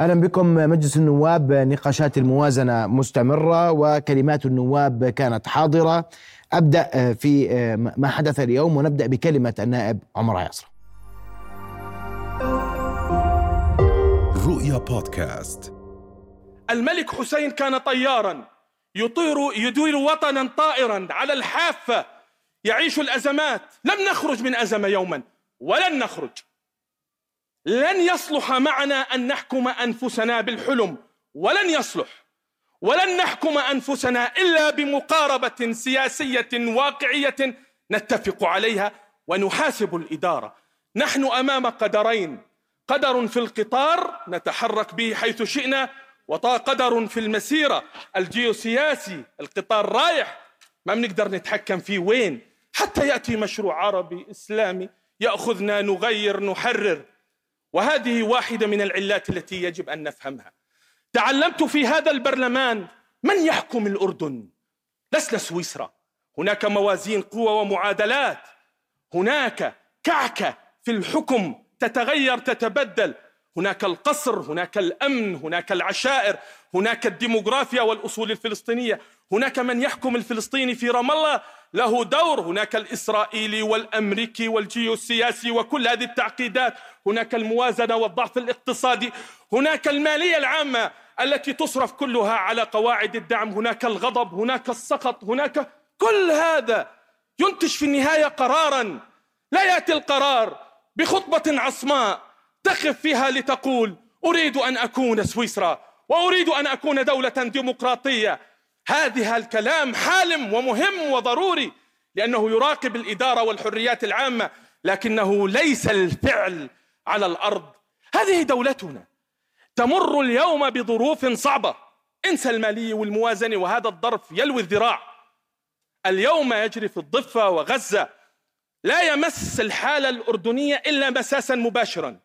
أهلا بكم. مجلس النواب نقاشات الموازنة مستمرة وكلمات النواب كانت حاضرة. أبدأ في ما حدث اليوم ونبدأ بكلمة النائب عمر عياصر. رؤيا بودكاست. الملك حسين كان طيارا يطير يدير وطنا طائرا على الحافة يعيش الأزمات. لم نخرج من أزمة يوما ولن نخرج. لن يصلح معنا أن نحكم أنفسنا بالحلم ولن يصلح. ولن نحكم أنفسنا إلا بمقاربة سياسية واقعية نتفق عليها ونحاسب الإدارة. نحن أمام قدرين قدر في القطار نتحرك به حيث شئنا وقدر في المسيرة الجيوسياسي القطار رايح. ما بنقدر نتحكم فيه وين؟ حتى يأتي مشروع عربي إسلامي يأخذنا نغير نحرر. وهذه واحدة من العلات التي يجب أن نفهمها. تعلمت في هذا البرلمان من يحكم الأردن؟ لسنا سويسرا. هناك موازين قوة ومعادلات. هناك كعكة في الحكم تتغير تتبدل. هناك القصر هناك الأمن هناك العشائر هناك الديموغرافيا والأصول الفلسطينية. هناك من يحكم الفلسطيني في رام الله. له دور. هناك الإسرائيلي والأمريكي والجيوسياسي وكل هذه التعقيدات. هناك الموازنة والضعف الاقتصادي. هناك المالية العامة التي تصرف كلها على قواعد الدعم. هناك الغضب هناك السخط هناك كل هذا ينتج في النهاية قرارا. لا يأتي القرار بخطبة عصماء تقف فيها لتقول أريد أن أكون سويسرا وأريد أن أكون دولة ديمقراطية. هذه الكلام حالم ومهم وضروري لأنه يراقب الإدارة والحريات العامة لكنه ليس الفعل على الأرض. هذه دولتنا تمر اليوم بظروف صعبة. انسى الماليه والموازنه وهذا الظرف يلوي الذراع. اليوم يجري في الضفة وغزة. لا يمس الحالة الأردنية إلا مساسا مباشرا.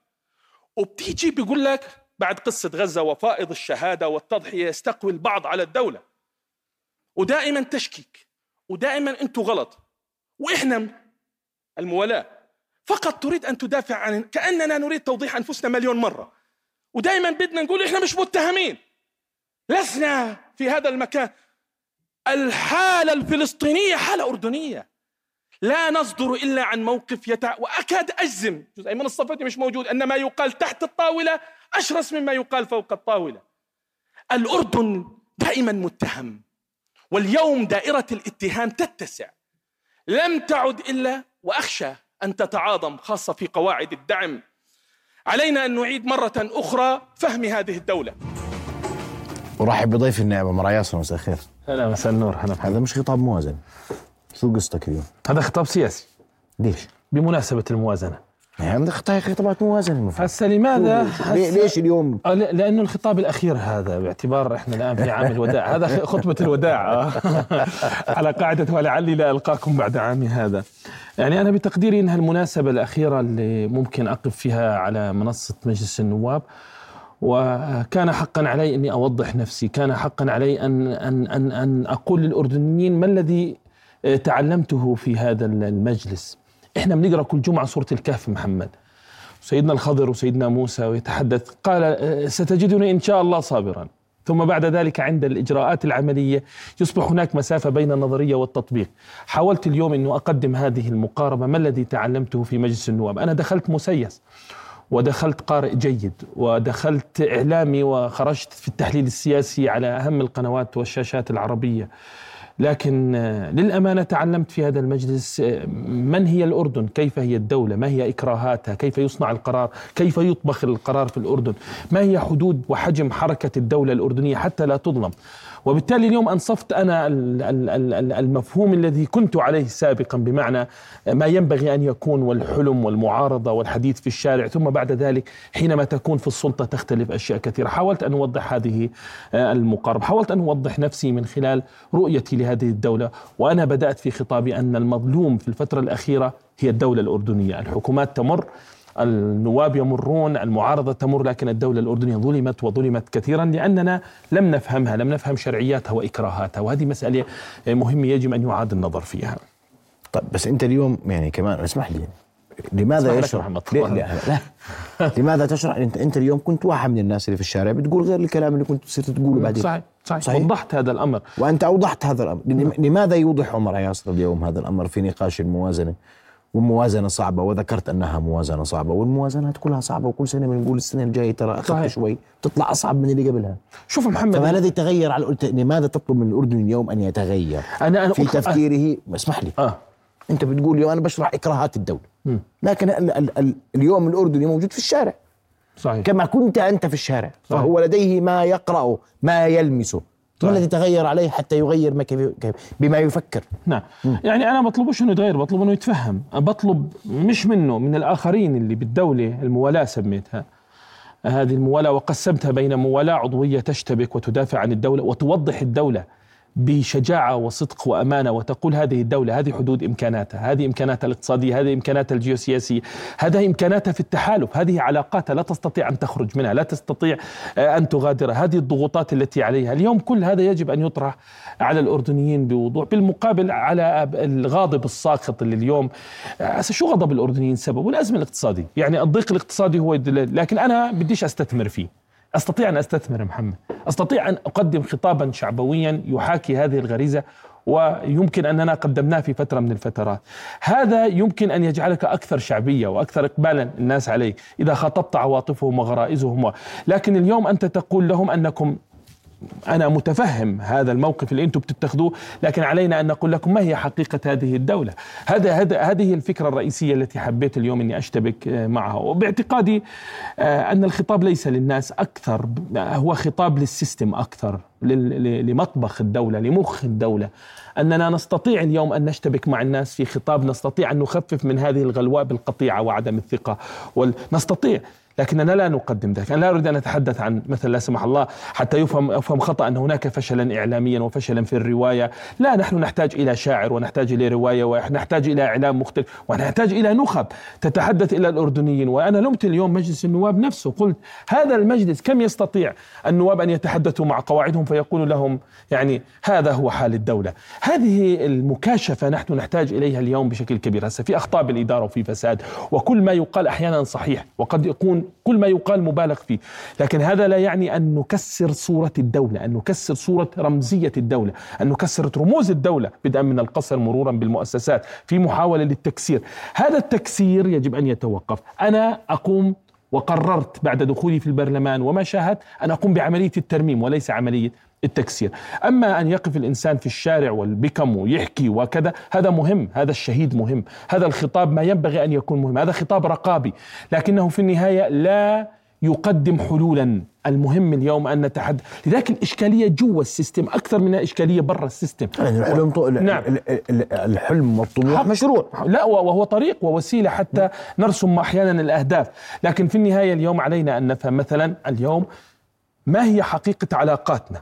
وبتيجي بيقول لك بعد قصة غزة وفائض الشهادة والتضحية يستقوي البعض على الدولة. ودائما تشكيك ودائما أنتم غلط وإحنا الموالاة. فقط تريد أن تدافع عن كأننا نريد توضيح أنفسنا مليون مرة. ودائما بدنا نقول إحنا مش متهمين. لسنا في هذا المكان. الحالة الفلسطينية حالة أردنية. لا نصدر إلا عن موقف يتع... وأكاد أجزم جزء من الصفتي مش موجود أن ما يقال تحت الطاولة أشرس مما يقال فوق الطاولة. الأردن دائما متهم. واليوم دائرة الاتهام تتسع. لم تعد إلا وأخشى أن تتعاظم خاصة في قواعد الدعم. علينا أن نعيد مرة أخرى فهم هذه الدولة. أرحب بضيف النائب عمر ياسر مساء الخير. هلا مساء النور هلا هذا مش خطاب موازن. شو قصتك اليوم؟ هذا خطاب سياسي. ليش؟ بمناسبة الموازنة. يعني خطاب خطابات موازنة هسه لماذا؟ ليش اليوم؟ آه لأنه الخطاب الأخير هذا باعتبار إحنا الآن في عام الوداع هذا خطبة الوداع آه. على قاعدة ولعلي لا ألقاكم بعد عامي هذا يعني أنا بتقديري أنها المناسبة الأخيرة اللي ممكن أقف فيها على منصة مجلس النواب وكان حقا علي أني أوضح نفسي، كان حقا علي ان ان ان أن أقول للأردنيين ما الذي تعلمته في هذا المجلس إحنا بنقرأ كل جمعة سورة الكهف محمد سيدنا الخضر وسيدنا موسى ويتحدث قال ستجدني إن شاء الله صابرا ثم بعد ذلك عند الإجراءات العملية يصبح هناك مسافة بين النظرية والتطبيق. حاولت اليوم إنه أقدم هذه المقاربة ما الذي تعلمته في مجلس النواب؟ أنا دخلت مسيس ودخلت قارئ جيد ودخلت إعلامي وخرجت في التحليل السياسي على أهم القنوات والشاشات العربية. لكن للأمانة تعلمت في هذا المجلس من هي الأردن؟ كيف هي الدولة؟ ما هي إكراهاتها؟ كيف يصنع القرار؟ كيف يطبخ القرار في الأردن؟ ما هي حدود وحجم حركة الدولة الأردنية حتى لا تظلم؟ وبالتالي اليوم أنصفت أنا المفهوم الذي كنت عليه سابقا بمعنى ما ينبغي أن يكون والحلم والمعارضة والحديث في الشارع ثم بعد ذلك حينما تكون في السلطة تختلف أشياء كثيرة، حاولت أن أوضح هذه المقاربه، حاولت أن أوضح نفسي من خلال رؤيتي لهذه الدولة وأنا بدأت في خطابي أن المظلوم في الفترة الأخيرة هي الدولة الأردنية، الحكومات تمر النواب يمرون المعارضة تمر لكن الدولة الأردنية ظلمت وظلمت كثيرا لأننا لم نفهمها لم نفهم شرعياتها وإكراهاتها. وهذه مسألة مهمة يجب أن يعاد النظر فيها. طيب بس أنت اليوم يعني كمان اسمح لي لماذا يشرح لا. لا, لا. لماذا تشرح انت أنت اليوم كنت واحد من الناس اللي في الشارع بتقول غير الكلام اللي كنت صرت تقوله بعدين. صحيح صحيح, صحيح. وضحت هذا الأمر. وأنت أوضحت هذا الأمر. لم- لماذا يوضح عمر ياسر اليوم هذا الأمر في نقاش الموازنة؟ والموازنة صعبة وذكرت أنها موازنة صعبة والموازنات كلها صعبة وكل سنة بنقول السنة الجاية ترى أخذت صحيح. شوي تطلع أصعب من اللي قبلها. شوف محمد. فما الذي تغير على قلت لماذا تطلب من الأردن اليوم أن يتغير؟ أنا أنا في أخ- تفكيره اسمح لي. آه. أنت بتقول اليوم أنا بشرح إكراهات الدولة. لكن ال ال ال اليوم الأردني موجود في الشارع. صحيح. كما كنت أنت في الشارع. صحيح. فهو لديه ما يقراه ما يلمسه. ما صحيح. الذي تغير عليه حتى يغير ما كيف كيف- بما يفكر. نعم. يعني أنا بطلبوش إنه يتغير؟ بطلب إنه يتفهم. بطلب مش منه من الآخرين اللي بالدولة الموالاة سميتها. هذه الموالاة وقسمتها بين موالاة عضوية تشتبك وتدافع عن الدولة وتوضح الدولة. بشجاعة وصدق وأمانة وتقول هذه الدولة هذه حدود إمكاناتها، هذه إمكاناتها الاقتصادية، هذه إمكاناتها الجيوسياسية، هذه إمكاناتها في التحالف، هذه علاقاتها لا تستطيع أن تخرج منها، لا تستطيع آه، أن تغادرها، هذه الضغوطات التي عليها، اليوم كل هذا يجب أن يطرح على الأردنيين بوضوح، بالمقابل على الغاضب الساخط اللي اليوم آه، شو غضب الأردنيين سببه؟ الازمه الاقتصادية، يعني الضيق الاقتصادي هو لكن أنا بديش أستثمر فيه. أستطيع أن أستثمر محمد، أستطيع أن أقدم خطابا شعبويا يحاكي هذه الغريزة ويمكن أننا قدمناه في فترة من الفترات. هذا يمكن أن يجعلك أكثر شعبية وأكثر اقبالا الناس عليه إذا خاطبت عواطفهم وغرائزهم، لكن اليوم أنت تقول لهم أنكم أنا متفهم هذا الموقف اللي أنتم بتتخذوه لكن علينا أن نقول لكم ما هي حقيقة هذه الدولة؟ هذا هذا هذه الفكرة الرئيسية التي حبيت اليوم إني أشتبك آه، معها. وباعتقادي آه، أن الخطاب ليس للناس أكثر ب- هو خطاب للسيستم ل- لمطبخ الدولة لمخ الدولة. أننا نستطيع اليوم أن نشتبك مع الناس في خطاب نستطيع أن نخفف من هذه الغلواء بالقطيعه وعدم الثقة ونستطيع لكننا لا نقدم ذلك. أنا لا أريد أن أتحدث عن مثل لا سمح الله حتى يفهم أفهم خطأ أن هناك فشلا إعلاميا وفشلا في الرواية. لا نحن نحتاج إلى شاعر ونحتاج إلى رواية ونحتاج إلى إعلام مختلف ونحتاج إلى نخب. تتحدث إلى الأردنيين وأنا لمت اليوم مجلس النواب نفسه. قلت هذا المجلس كم يستطيع النواب أن يتحدثوا مع قواعدهم فيقولوا لهم يعني هذا هو حال الدولة. هذه المكاشفة نحن نحتاج إليها اليوم بشكل كبير. هسه في أخطاء بالإدارة وفي فساد وكل ما يقال أحيانا صحيح وقد يكون كل ما يقال مبالغ فيه. لكن هذا لا يعني أن نكسر صورة الدولة أن نكسر صورة رمزية الدولة أن نكسر رموز الدولة بدءا من القصر مرورا بالمؤسسات في محاولة للتكسير. هذا التكسير يجب أن يتوقف. أنا أقوم وقررت بعد دخولي في البرلمان وما شاهدت أن أقوم بعملية الترميم وليس عملية التكسير أما أن يقف الإنسان في الشارع والبكم ويحكي وكذا هذا مهم هذا الشهيد مهم هذا الخطاب ما ينبغي أن يكون مهم هذا خطاب رقابي لكنه في النهاية لا يقدم حلولا المهم اليوم أن نتحدث لذلك الإشكالية جوا ال system أكثر من الإشكالية برا ال system يعني الحلم طو... نعم. ال- ال- ال- الحلم والطموح حق. مشروع لا وهو طريق ووسيلة حتى نرسم أحيانا الأهداف، لكن في النهاية اليوم علينا أن نفهم مثلا اليوم ما هي حقيقة علاقاتنا؟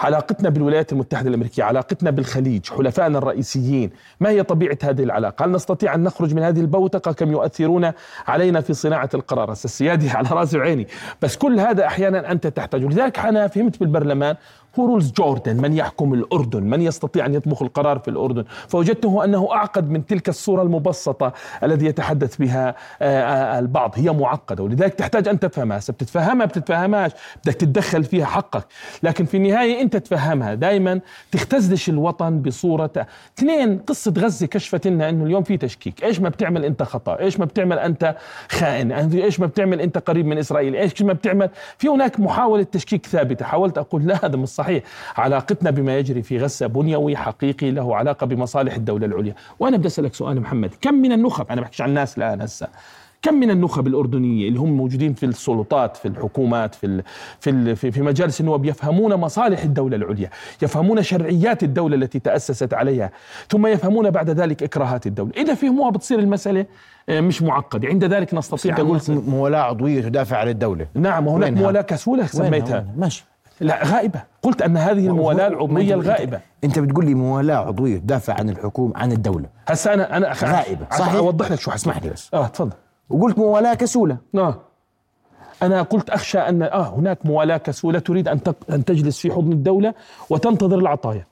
علاقتنا بالولايات المتحدة الأمريكية، علاقتنا بالخليج، حلفائنا الرئيسيين، ما هي طبيعة هذه العلاقة؟ هل نستطيع أن نخرج من هذه البوتقة كم يؤثرون علينا في صناعة القرار؟ السيادي على راسي وعيني، بس كل هذا أحيانا أنت تحتاج، ولذلك أنا فهمت بالبرلمان هو رولز جوردن من يحكم الأردن من يستطيع أن يطبخ القرار في الأردن. فوجدته أنه أعقد من تلك الصورة المبسطة الذي يتحدث بها آه، آه، البعض. هي معقدة. ولذلك تحتاج أن تفهمها. بتتفهمها؟ بتتفهمهاش. بدك تتدخل فيها حقك. لكن في النهاية أنت تفهمها. دائما تختزلش الوطن بصورة اثنين قصة غزة كشفت لنا أنه اليوم في تشكيك. إيش ما بتعمل أنت خطأ؟ إيش ما بتعمل أنت خائن؟ إيش ما بتعمل أنت قريب من إسرائيل؟ إيش ما بتعمل؟ في هناك محاولة تشكيك ثابتة. حاولت أقول لا هذا مش صحيح. علاقتنا بما يجري في غزة بنيوي حقيقي له علاقة بمصالح الدولة العليا. وأنا بدي أسألك سؤال محمد. كم من النخب؟ أنا بحكيش عن الناس الآن هسه. كم من النخب الأردنية اللي هم موجودين في السلطات في الحكومات في في في مجالس النواب يفهمون مصالح الدولة العليا يفهمون شرعيات الدولة التي تأسست عليها ثم يفهمون بعد ذلك إكراهات الدولة. إذا فهموها بتصير المسألة آه، مش معقدة. عند ذلك نستطيع انت أن قلت مولاة عضوية تدافع عن الدولة. نعم وهناك؟ موالاة كسولة وينها؟ سميتها. وينها؟ ماشي. لا غائبة. قلت أن هذه الموالاة العضوية أنت- الغائبة. أنت بتقول لي مولاة عضوية تدافع عن الحكومة عن الدولة. هسا أنا أنا غائبة. صحيح؟ أوضح لك شو اسمح لي بس. آه تفضل. وقلت موالاة كسولة. آه أنا قلت أخشى أن آه هناك موالاة كسولة تريد أن أن تجلس في حضن الدولة وتنتظر العطايا.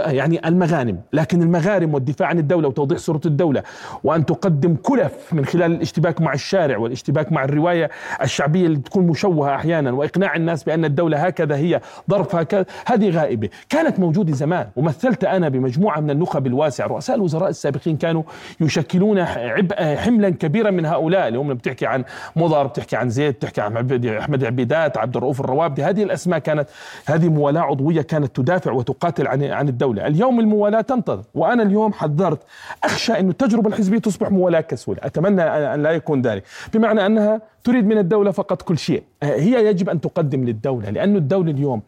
يعني المغانم. لكن المغارم والدفاع عن الدولة وتوضيح صورة الدولة وأن تقدم كلف من خلال الاشتباك مع الشارع والاشتباك مع الرواية الشعبية اللي تكون مشوهة أحيانا وإقناع الناس بأن الدولة هكذا هي ظرف هكذا هذه غائبة. كانت موجودة زمان ومثلت أنا بمجموعة من النخب الواسعة. رؤساء الوزراء السابقين كانوا يشكلون عبء حملا كبيرا من هؤلاء. اليوم بتحكي عن مضر بتحكي عن زيد بتحكي عن أحمد عبيدات عبد الرؤوف الروابدي هذه الأسماء كانت هذه موالاة عضوية كانت تدافع وتقاتل عن عن الدولة. اليوم الموالاة تنتظر وأنا اليوم حذرت. أخشى أن التجربة الحزبية تصبح موالاة كسولة. أتمنى أن لا يكون ذلك. بمعنى أنها تريد من الدولة فقط كل شيء. هي يجب أن تقدم للدولة لأنه الدولة اليوم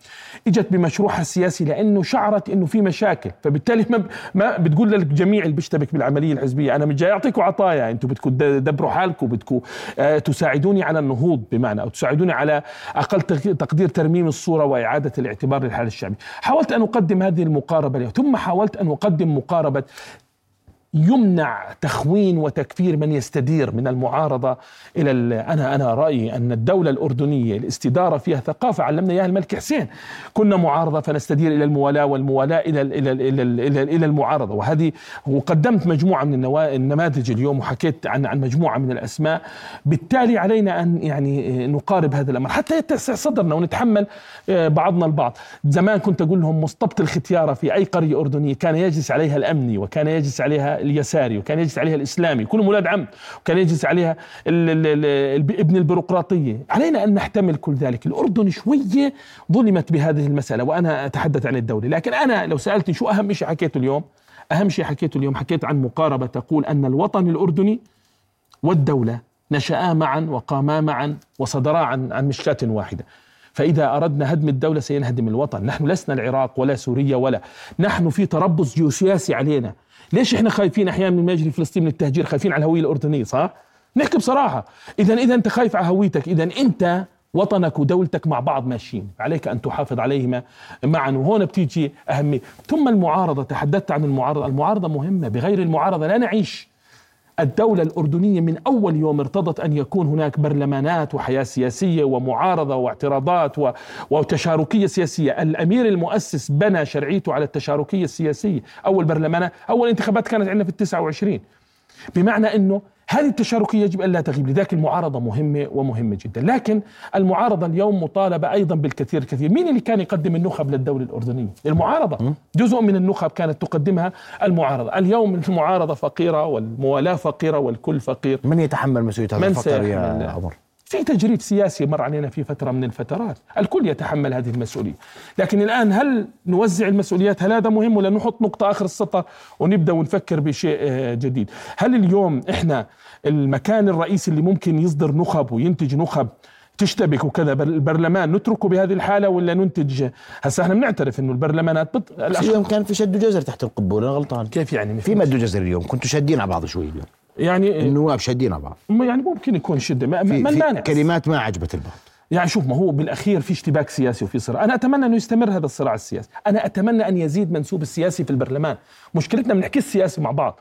إجت بمشروعها السياسي لأنه شعرت أنه في مشاكل. فبالتالي ما, ما بتقول للجميع اللي بيشتبك بالعملية الحزبية أنا مش جاي أعطيكم عطايا أنتم بدكم تدبروا حالكم بدكم آه، تساعدوني على النهوض بمعنى أو تساعدوني على أقل تقدير ترميم الصورة وإعادة الاعتبار للحالة الشعبي. حاولت أن أقدم هذه المقاربة ثم حاولت أن أقدم مقاربة يمنع تخوين وتكفير من يستدير من المعارضة إلى أنا أنا رأيي أن الدولة الأردنية الاستدارة فيها ثقافة علمنا إياها الملك حسين. كنا معارضة فنستدير إلى الموالاة والموالاة إلى إلى إلى إلى, إلى المعارضة. وهذه وقدمت مجموعة من النماذج اليوم وحكيت عن عن مجموعة من الأسماء. بالتالي علينا أن يعني نقارب هذا الأمر. حتى يتسع صدرنا ونتحمل آه، بعضنا البعض. زمان كنت أقول لهم مستبط الختيارة في أي قرية أردنية كان يجلس عليها الأمني وكان يجلس عليها اليساري وكان يجلس عليها الإسلامي كلهم أولاد عم وكان يجلس عليها ال ال ال ابن البيروقراطية. علينا أن نحتمل كل ذلك. الأردن شوية ظلمت بهذه المسألة وأنا أتحدث عن الدولة. لكن أنا لو سالتني شو أهم شيء حكيته اليوم؟ أهم شيء حكيته اليوم حكيت عن مقاربة تقول أن الوطن الأردني والدولة نشأا معا وقاما معا وصدرا عن عن مشكاة واحدة. فإذا أردنا هدم الدولة سينهدم الوطن. نحن لسنا العراق ولا سوريا ولا. نحن في تربص جيوسياسي علينا. ليش إحنا خايفين أحيانا من يجري فلسطين من التهجير؟ خايفين على الهوية الأردنية صح؟ نحكي بصراحة. اذا اذا أنت خايف على هويتك. اذا أنت وطنك ودولتك مع بعض ماشيين. عليك أن تحافظ عليهما معا. وهون بتيجي أهمية. ثم المعارضة. تحدثت عن المعارضة. المعارضة مهمة. بغير المعارضة لا نعيش. الدولة الأردنية من أول يوم ارتضت أن يكون هناك برلمانات وحياة سياسية ومعارضة واعتراضات وتشاركية سياسية. الأمير المؤسس بنى شرعيته على التشاركية السياسية. أول برلمانات أول انتخابات كانت عندنا في التسعة وعشرين. بمعنى أنه هذه التشاركية يجب أن لا تغيب؟ لذلك المعارضة مهمة ومهمة جدا. لكن المعارضة اليوم مطالبة أيضا بالكثير الكثير مين اللي كان يقدم النخب للدولة الأردنية؟ المعارضة. جزء من النخب كانت تقدمها المعارضة. اليوم المعارضة فقيرة والموالاة فقيرة والكل فقير. من يتحمل مسؤولية هذا الفقر يا عمر؟ في تجريد سياسي مر علينا في فترة من الفترات. الكل يتحمل هذه المسؤولية. لكن الآن هل نوزع المسؤوليات؟ هل هذا مهم ولا نحط نقطة آخر السطر ونبدأ ونفكر بشيء آه، جديد؟ هل اليوم إحنا المكان الرئيسي اللي ممكن يصدر نخب وينتج نخب تشتبك وكذا البرلمان نتركه بهذه الحالة ولا ننتج؟ هسه إحنا بنعترف إنه البرلمانات بط... اليوم كان في شد وجزر تحت القبه ولا غلطان. كيف يعني؟ في مد وجزر اليوم كنتوا شادين على بعض شوي اليوم. يعني النواب شادين بعض يعني ممكن يكون شدة. ما, ما المانع كلمات ما عجبت البعض. يعني شوف ما هو بالأخير في اشتباك سياسي وفي صراع، أنا أتمنى أنه يستمر هذا الصراع السياسي، أنا أتمنى أن يزيد منسوب السياسي في البرلمان، مشكلتنا بنحكي السياسي مع بعض،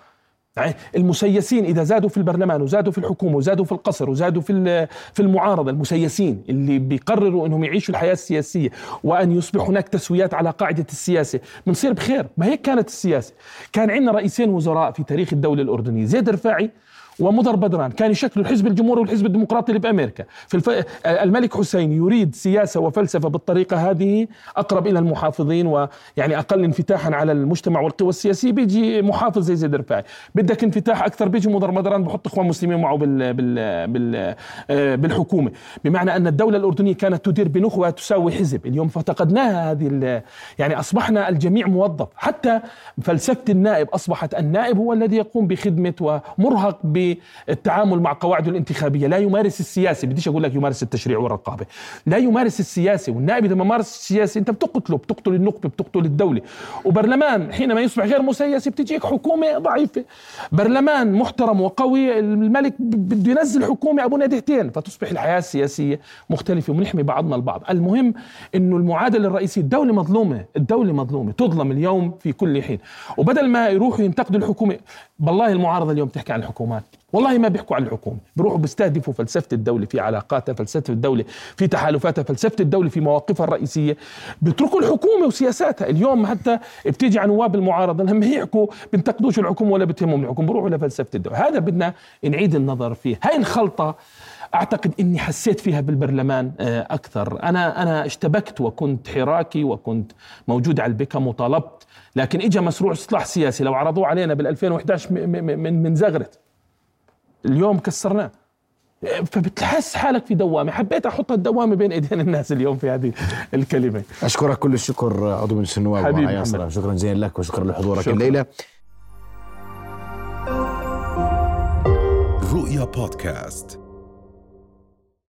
يعني المسيسين إذا زادوا في البرلمان وزادوا في الحكومة وزادوا في القصر وزادوا في في المعارضة المسيسين اللي بيقرروا إنهم يعيشوا الحياة السياسية وأن يصبح هناك تسويات على قاعدة السياسة بنصير بخير ما هيك كانت السياسة؟ كان عندنا رئيسين وزراء في تاريخ الدولة الأردنية زيد رفاعي ومضر بدران كان يشكلوا الحزب الجمهوري والحزب الديمقراطي اللي بامريكا في الف... الملك حسين يريد سياسة وفلسفة بالطريقة هذه أقرب إلى المحافظين ويعني أقل انفتاحا على المجتمع والقوى السياسية. بيجي محافظ زي زيد الرفاعي بدك انفتاح أكثر بيجي مضر بدران بحط إخوان مسلمين معه بال... بال... بال... آه، بالحكومة. بمعنى أن الدولة الأردنية كانت تدير بنخوة تساوي حزب. اليوم فقدناها هذه ال... يعني أصبحنا الجميع موظف. حتى فلسفة النائب أصبحت النائب هو الذي يقوم بخدمة ومرهق ب التعامل مع قواعده الانتخابية. لا يمارس السياسي بديش أقول لك يمارس التشريع والرقابه لا يمارس السياسي والنائب إذا ما مارس السياسي أنت بتقتله بتقتل النخبه بتقتل الدولة. وبرلمان حينما يصبح غير مسيسي بتجيك حكومة ضعيفة. برلمان محترم وقوي. الملك بده ينزل حكومة أبو ندهتين فتصبح الحياة السياسية مختلفة ونحمي بعضنا البعض. المهم إنه المعادلة الرئيسية الدولة مظلومة. الدولة مظلومة. تظلم اليوم في كل حين. وبدل ما يروحوا ينتقدوا الحكومة بالله المعارضة اليوم تحكي عن الحكومات. والله ما بيحكوا عن الحكومة بيروحوا بيستهدفوا فلسفة الدولة في علاقاتها فلسفة الدولة في تحالفاتها فلسفة الدولة في مواقفها الرئيسية. بيتركوا الحكومة وسياساتها. اليوم حتى بتيجي عن نواب المعارضة لما يحكوا بنتقدوش الحكومة ولا بتهمهم الحكومة بيروحوا لفلسفة الدولة. هذا بدنا نعيد النظر فيه. هاي الخلطة أعتقد إني حسيت فيها بالبرلمان آه، أكثر. أنا أنا اشتبكت وكنت حراكي وكنت موجود على البكم وطالبت لكن اجى مشروع إصلاح سياسي لو عرضوه علينا بال 2011 من من زغرت اليوم كسرناه. فبتحس حالك في دوامة. حبيت أحط الدوامة بين إيدين الناس اليوم في هذه الكلمة. أشكرك كل الشكر عضو مجلس النواب حبيبي شكرا جزيلا لك وشكرا لحضورك الليلة. رؤيا بودكاست.